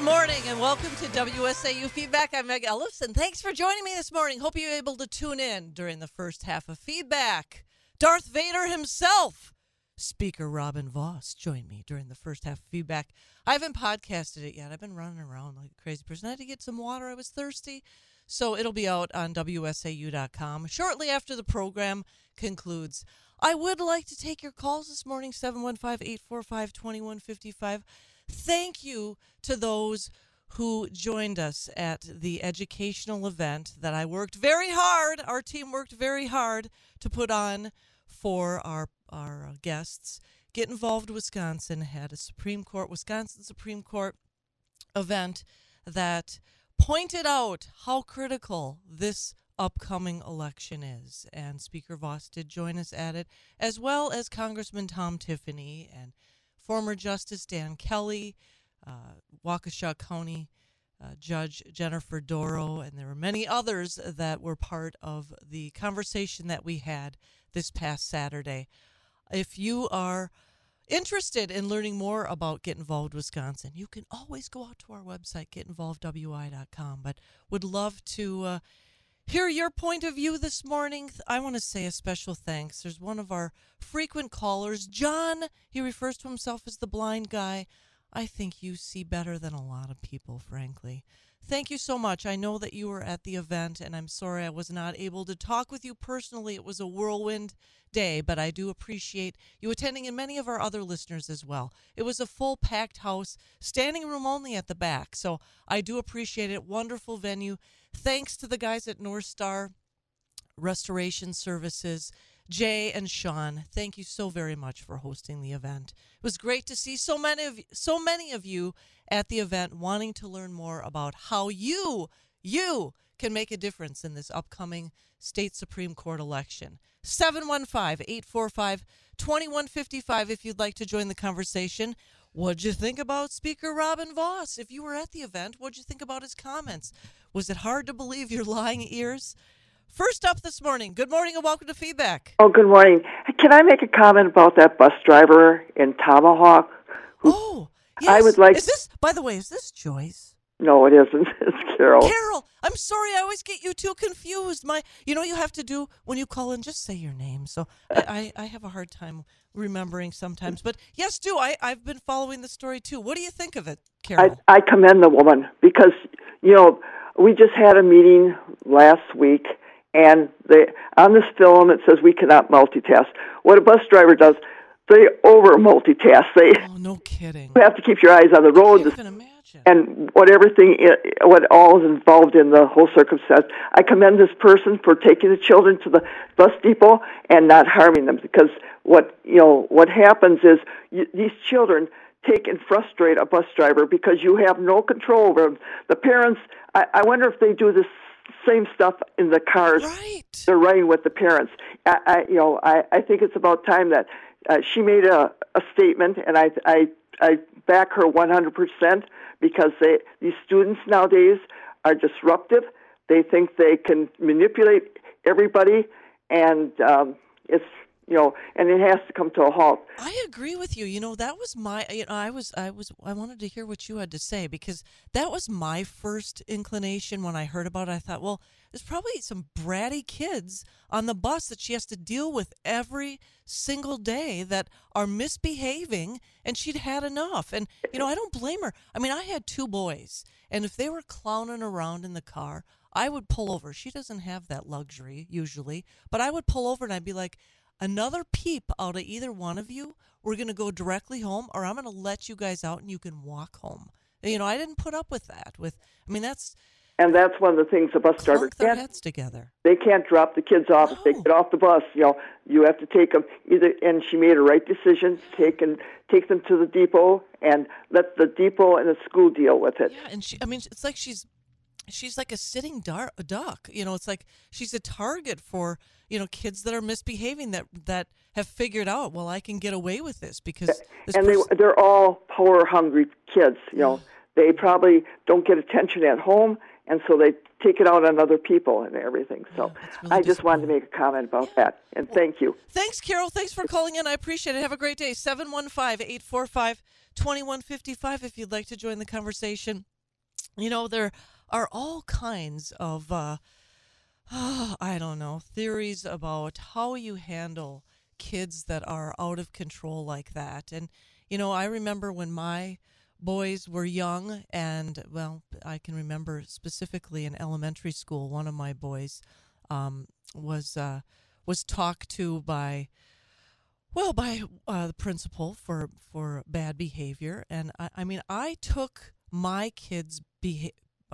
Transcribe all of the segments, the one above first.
Good morning and welcome to WSAU Feedback. I'm Meg Ellefson, and thanks for joining me this morning. Hope you're able to tune in during the first half of Feedback. Darth Vader himself, Speaker Robin Vos, joined me during the first half of Feedback. I haven't podcasted it yet. I've been running around like a crazy person. I had to get some water. I was thirsty. So it'll be out on WSAU.com shortly after the program concludes. I would like to take your calls this morning, 715 845 2155. Thank you to those who joined us at the educational event that I worked very hard. Our team worked very hard to put on for our our guests. Get Involved Wisconsin had a Supreme Court, Wisconsin Supreme Court event that pointed out how critical this upcoming election is. And Speaker Vos did join us at it, as well as Congressman Tom Tiffany and former Justice Dan Kelly, uh, Waukesha County uh, Judge Jennifer Dorow, and there were many others that were part of the conversation that we had this past Saturday. If you are interested in learning more about Get Involved Wisconsin, you can always go out to our website, getinvolvedwi.com. But would love to uh, hear your point of view this morning. I want to say a special thanks. There's one of our frequent callers, John. He refers to himself as the blind guy. I think you see better than a lot of people, frankly. Thank you so much. I know that you were at the event, and I'm sorry I was not able to talk with you personally. It was a whirlwind day, but I do appreciate you attending and many of our other listeners as well. It was a full packed house, standing room only at the back. So I do appreciate it. Wonderful venue. Thanks to the guys at North Star Restoration Services. Jay and Sean, thank you so very much for hosting the event. It was great to see so many of so many of you at the event wanting to learn more about how you you can make a difference in this upcoming state supreme court election. 715-845-2155 if you'd like to join the conversation. What'd you think about Speaker Robin Vos? If you were at the event, what'd you think about his comments? Was it hard to believe your lying ears? First up this morning, good morning and welcome to Feedback. Oh, good morning. Can I make a comment about that bus driver in Tomahawk? Who, oh, yes. I would like. Is this, by the way, is this Joyce? No, it isn't. It's Carol. Carol, I'm sorry. I always get you two confused. My, you know, you have to do when you call in. Just say your name. So I, uh, I, I have a hard time remembering sometimes. But yes, do I? I've been following the story too. What do you think of it, Carol? I, I commend the woman because you know we just had a meeting last week and they on this film it says we cannot multitask. What a bus driver does, they over multitask. They oh, no kidding. You have to keep your eyes on the road. I can imagine. And what everything, what all is involved in the whole circumstance. I commend this person for taking the children to the bus depot and not harming them because what you know what happens is you, these children take and frustrate a bus driver because you have no control over them. The parents, I, I wonder if they do this same stuff in the cars right. they're riding with the parents. I, I you know, I, I think it's about time that uh, she made a, a statement, and I, I, I back her 100% because they, these students nowadays are disruptive. They think they can manipulate everybody, and um, it's you know, and it has to come to a halt. I agree with you. You know, that was my, you know, I was, I was, I wanted to hear what you had to say because that was my first inclination when I heard about it. I thought, well, there's probably some bratty kids on the bus that she has to deal with every single day that are misbehaving, and she'd had enough. And, you know, I don't blame her. I mean, I had two boys, and if they were clowning around in the car, I would pull over. She doesn't have that luxury usually, but I would pull over and I'd be like, another peep out of either one of you, we're going to go directly home, or I'm going to let you guys out and you can walk home. You know, I didn't put up with that. With, I mean, that's and that's one of the things the bus driver can't. heads together. They can't drop the kids off no. if they get off the bus. You know, you have to take them either. And she made a right decision to take and take them to the depot and let the depot and the school deal with it. Yeah, and she. I mean, it's like she's she's like a sitting dar- duck. You know, it's like she's a target for you know kids that are misbehaving that that have figured out well I can get away with this because this and they they're all power hungry kids you know. They probably don't get attention at home and so they take it out on other people and everything. So yeah, really I just wanted to make a comment about that and well, thank you. thanks Carol. Thanks for calling in. I appreciate it. Have a great day. 715 845 2155 if you'd like to join the conversation. You know, there are all kinds of, uh, I don't know, theories about how you handle kids that are out of control like that. And, you know, I remember when my boys were young, and, well, I can remember specifically in elementary school, one of my boys um, was, uh, was talked to by well, by uh, the principal for for bad behavior, and I, I mean, I took my kids' beha-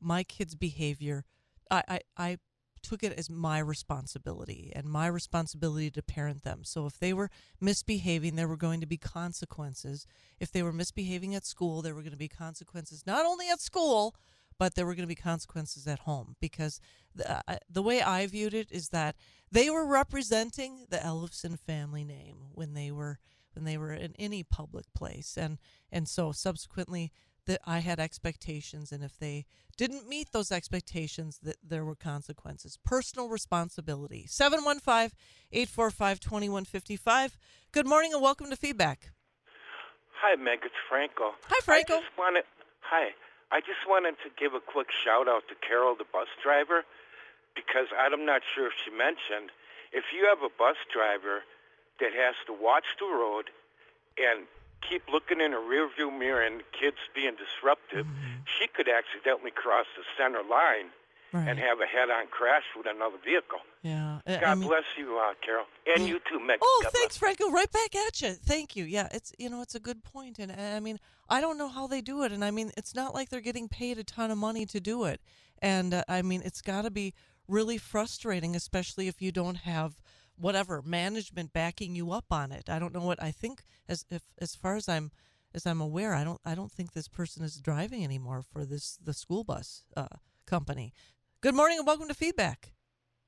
my kids' behavior. I, I I took it as my responsibility and my responsibility to parent them. So if they were misbehaving, there were going to be consequences. If they were misbehaving at school, there were going to be consequences not only at school, but there were going to be consequences at home because the, uh, the way I viewed it is that they were representing the Ellefson family name when they were when they were in any public place and and so subsequently that I had expectations and if they didn't meet those expectations that there were consequences. Personal responsibility. 715-845-2155 good morning and welcome to feedback. Hi meg. It's franco. Hi franco. I just wanted hi. I just wanted to give a quick shout out to Carol, the bus driver, because I'm not sure if she mentioned, if you have a bus driver that has to watch the road and keep looking in a rearview mirror and kids being disruptive, mm-hmm. she could accidentally cross the center line right. and have a head-on crash with another vehicle. Yeah. God I mean, bless you, uh, Carol, and yeah. you too, Meg. Oh, God thanks, Franco. Right back at you. Thank you. Yeah, it's you know it's a good point, and I mean I don't know how they do it, and I mean it's not like they're getting paid a ton of money to do it, and uh, I mean it's got to be really frustrating, especially if you don't have whatever management backing you up on it. I don't know what I think as if as far as I'm as I'm aware, I don't I don't think this person is driving anymore for this the school bus uh, company. Good morning and welcome to Feedback.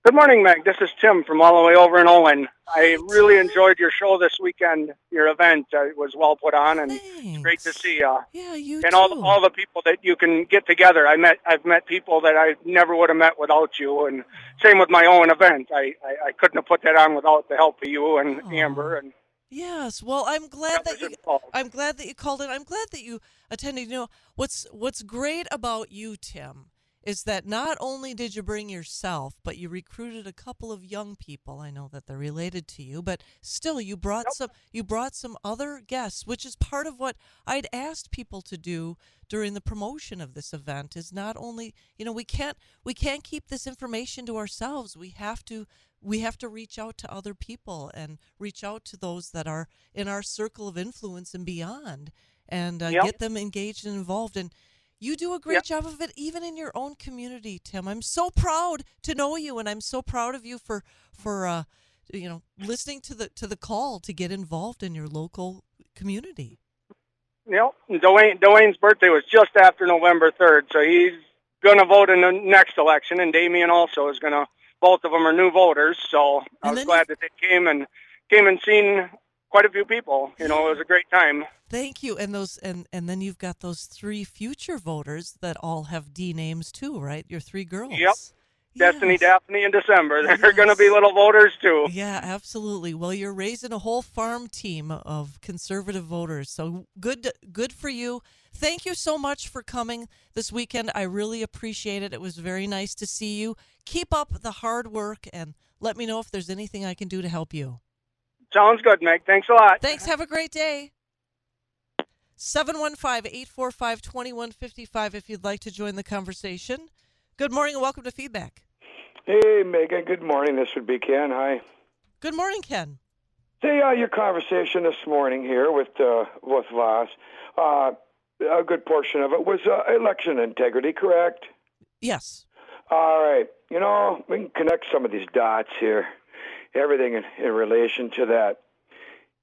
Good morning, Meg. This is Tim from all the way over in Owen. I really enjoyed your show this weekend. Your event uh, was well put on, and it's great to see you. Yeah, you and too. all all the people that you can get together. I met I've met people that I never would have met without you, and same with my own event. I I, I couldn't have put that on without the help of you and. Amber and. Yes, well, I'm glad that, that you. I'm glad that you called in. I'm glad that you attended. You know what's what's great about you, Tim, is that not only did you bring yourself, but you recruited a couple of young people. I know that they're related to you, but still you brought some you brought some other guests, which is part of what I'd asked people to do during the promotion of this event is not only, you know, we can't we can't keep this information to ourselves. We have to we have to reach out to other people and reach out to those that are in our circle of influence and beyond and uh, yep. get them engaged and involved and you do a great yep. job of it, even in your own community, Tim. I'm so proud to know you, and I'm so proud of you for for uh, you know listening to the to the call to get involved in your local community. Yep, Dwayne Dwayne's birthday was just after November third, so he's going to vote in the next election, and Damien also is going to. Both of them are new voters, so I was glad that they came and came and seen quite a few people. You know, it was a great time. Thank you. And those and and then you've got those three future voters that all have D names too, right? Your three girls. Yep. Yes. Destiny, Daphne, and December. They're yes. going to be little voters too. Yeah, absolutely. Well, you're raising a whole farm team of conservative voters. So good, good for you. Thank you so much for coming this weekend. I really appreciate it. It was very nice to see you. Keep up the hard work and let me know if there's anything I can do to help you. Sounds good, Meg. Thanks a lot. Thanks. Have a great day. 715 845 2155 if you'd like to join the conversation. Good morning and welcome to Feedback. Hey, Megan. Good morning. This would be Ken. Hi. Good morning, Ken. Say, uh, your conversation this morning here with uh, with Vos, uh, a good portion of it was uh, election integrity, correct? Yes. All right. You know, we can connect some of these dots here everything in, in relation to that.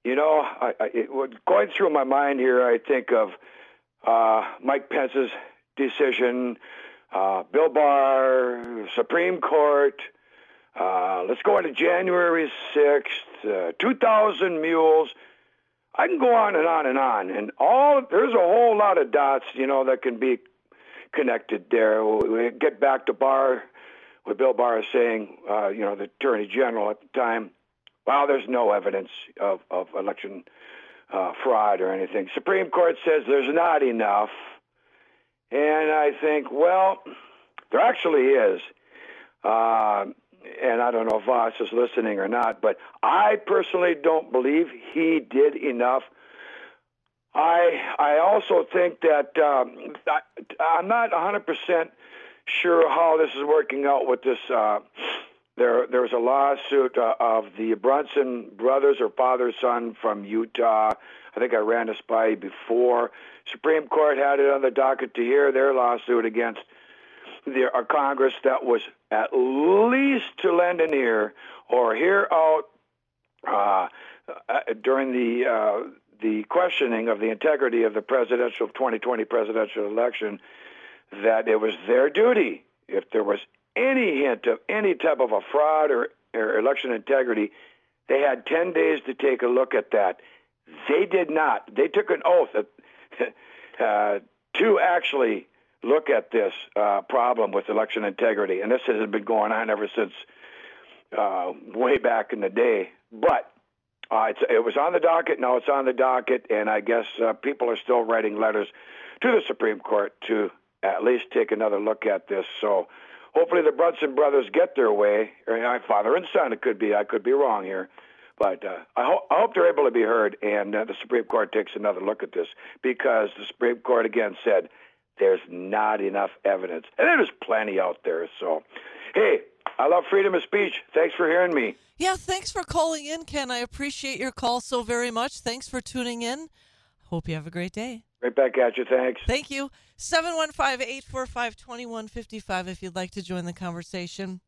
You know, I, I, it, going through my mind here, I think of uh, Mike Pence's decision, uh, Bill Barr, Supreme Court. Uh, let's go into January 6th, uh, 2,000 mules. I can go on and on and on. And all there's a whole lot of dots, you know, that can be connected there. We get back to Barr what Bill Barr is saying, uh, you know, the Attorney General at the time, well, there's no evidence of, of election uh, fraud or anything. Supreme Court says there's not enough, and I think, well, there actually is. Uh, and I don't know if Vos is listening or not, but I personally don't believe he did enough. I I also think that um, I, I'm not 100 percent sure how this is working out with this. Uh, there there was a lawsuit uh, of the Brunson brothers or father son from Utah. I think I ran this by before. Supreme Court had it on the docket to hear their lawsuit against the a Congress that was at least to lend an ear or hear out uh, uh, during the uh, the questioning of the integrity of the presidential 2020 presidential election that it was their duty if there was any hint of any type of a fraud or, or election integrity they had 10 days to take a look at that they did not they took an oath uh, to actually look at this uh, problem with election integrity, and this has been going on ever since uh, way back in the day. But uh, it was on the docket. Now it's on the docket, and I guess uh, people are still writing letters to the Supreme Court to at least take another look at this. So hopefully the Brunson brothers get their way. Or, father and son, it could be. I could be wrong here. But uh, I, ho- I hope they're able to be heard, and uh, the Supreme Court takes another look at this because the Supreme Court again said there's not enough evidence. And there's plenty out there. So, hey, I love freedom of speech. Thanks for hearing me. Yeah, thanks for calling in, Ken. I appreciate your call so very much. Thanks for tuning in. Hope you have a great day. Right back at you. Thanks. Thank you. 715 845 2155 if you'd like to join the conversation.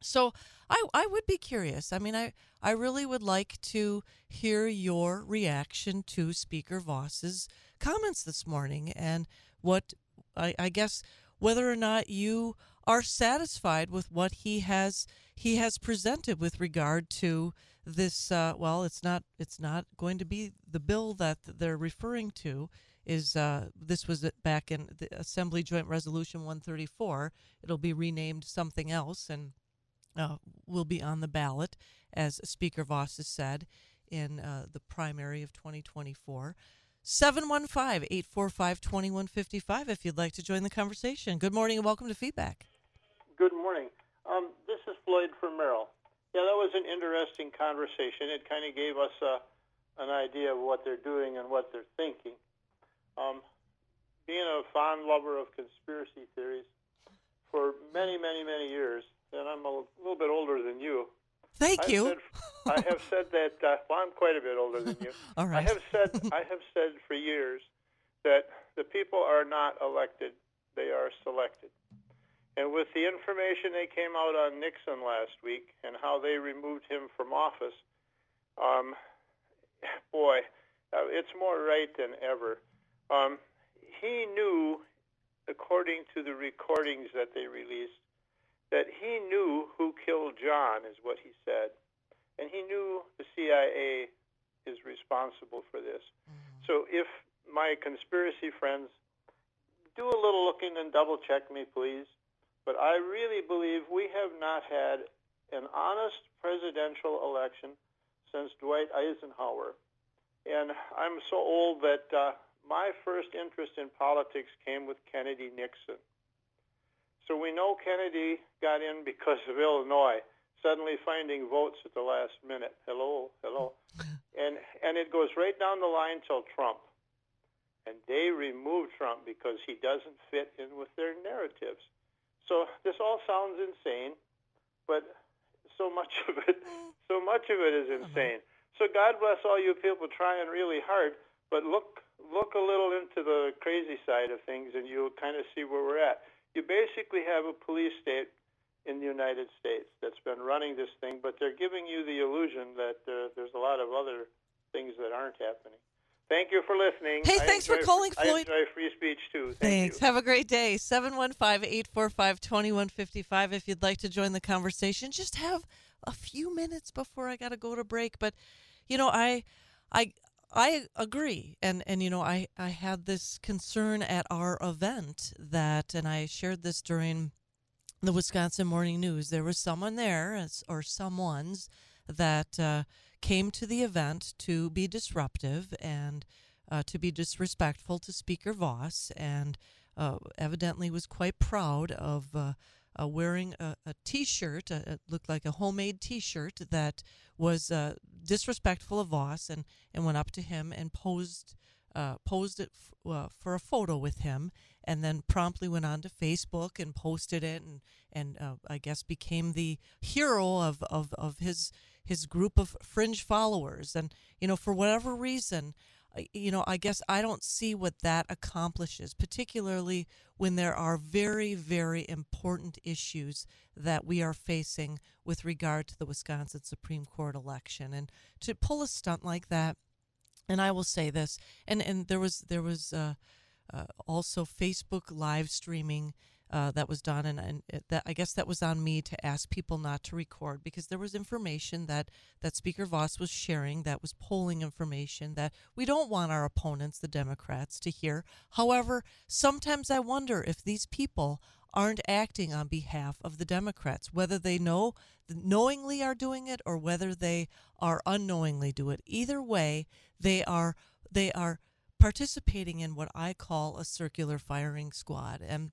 So I, I would be curious. I mean, I, I really would like to hear your reaction to Speaker Vos's comments this morning and what I, I guess whether or not you are satisfied with what he has he has presented with regard to this uh, well it's not it's not going to be the bill that they're referring to is uh, this was back in the assembly joint resolution 134 it'll be renamed something else and uh, will be on the ballot as speaker Vos has said in uh, the primary of 2024 715 845 2155 if you'd like to join the conversation. Good morning and welcome to Feedback. Good morning. Um, this is Floyd from Merrill. Yeah, that was an interesting conversation. It kind of gave us uh, an idea of what they're doing and what they're thinking. Fond lover of conspiracy theories for many, many, many years, and I'm a little bit older than you, Thank I've you. Said, I have said that. Uh, well, I'm quite a bit older than you. All right. I have said. I have said for years that the people are not elected; they are selected. And with the information that came out on Nixon last week and how they removed him from office, um, boy, uh, it's more right than ever. Um, he knew, according to the recordings that they released, that he knew who killed John, is what he said. And he knew the CIA is responsible for this. Mm-hmm. So if my conspiracy friends do a little looking and double check me, please. But I really believe we have not had an honest presidential election since Dwight Eisenhower. And I'm so old that uh, my first interest in politics came with Kennedy Nixon. So we know Kennedy got in because of Illinois, suddenly finding votes at the last minute. Hello, hello. and and it goes right down the line till Trump. And they removed Trump because he doesn't fit in with their narratives. So this all sounds insane, but so much of it so much of it is uh-huh. insane. So God bless all you people trying really hard, but look look a little into the crazy side of things and you'll kind of see where we're at you basically have a police state in the United States that's been running this thing, but they're giving you the illusion that uh, there's a lot of other things that aren't happening. Thank you for listening. Hey, thanks for calling, Floyd. I enjoy free speech too. Thank thanks. You. Have a great day. 715-845-2155 if you'd like to join the conversation. Just have a few minutes before I got to go to break, but you know, I I I agree, and and you know I I had this concern at our event that, and I shared this during the Wisconsin Morning News. There was someone there, or someone's that uh, came to the event to be disruptive and uh, to be disrespectful to Speaker Vos, and uh, evidently was quite proud of uh, wearing a a T-shirt. It looked like a homemade T-shirt that was uh, disrespectful of Vos, and and went up to him and posed uh, posed it f- uh, for a photo with him, and then promptly went on to Facebook and posted it, and and uh, I guess became the hero of, of, of his his group of fringe followers. And you know, for whatever reason, you know, I guess I don't see what that accomplishes, particularly when there are very, very important issues that we are facing with regard to the Wisconsin Supreme Court election. And to pull a stunt like that, and I will say this, and and there was there was uh, uh, also Facebook live streaming uh, that was done, and, and it, that I guess that was on me to ask people not to record because there was information that that Speaker Vos was sharing that was polling information that we don't want our opponents, the Democrats, to hear. However, sometimes I wonder if these people aren't acting on behalf of the Democrats, whether they know knowingly are doing it or whether they are unknowingly do it. Either way, they are they are participating in what I call a circular firing squad. And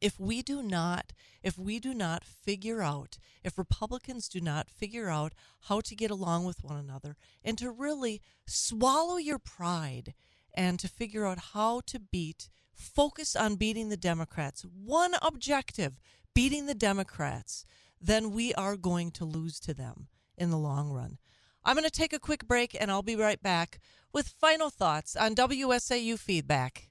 if we do not if we do not figure out if republicans do not figure out how to get along with one another and to really swallow your pride and to figure out how to beat focus on beating the democrats one objective beating the democrats then we are going to lose to them in the long run. I'm going to take a quick break and i'll be right back with final thoughts on wsau feedback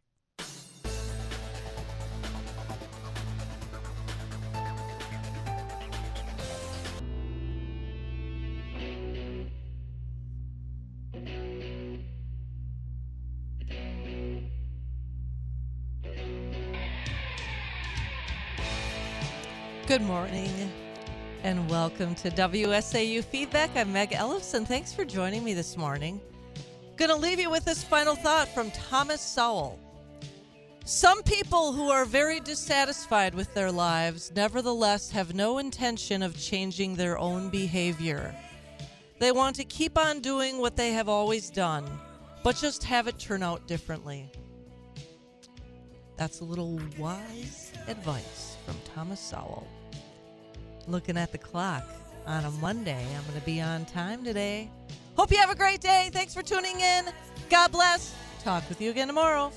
Good morning and welcome to WSAU Feedback. I'm Meg Ellefson. Thanks for joining me this morning. Going to leave you with this final thought from Thomas Sowell. Some people who are very dissatisfied with their lives nevertheless have no intention of changing their own behavior. They want to keep on doing what they have always done, but just have it turn out differently. That's a little wise advice from Thomas Sowell. Looking at the clock on a Monday, I'm going to be on time today. Hope you have a great day. Thanks for tuning in. God bless. Talk with you again tomorrow.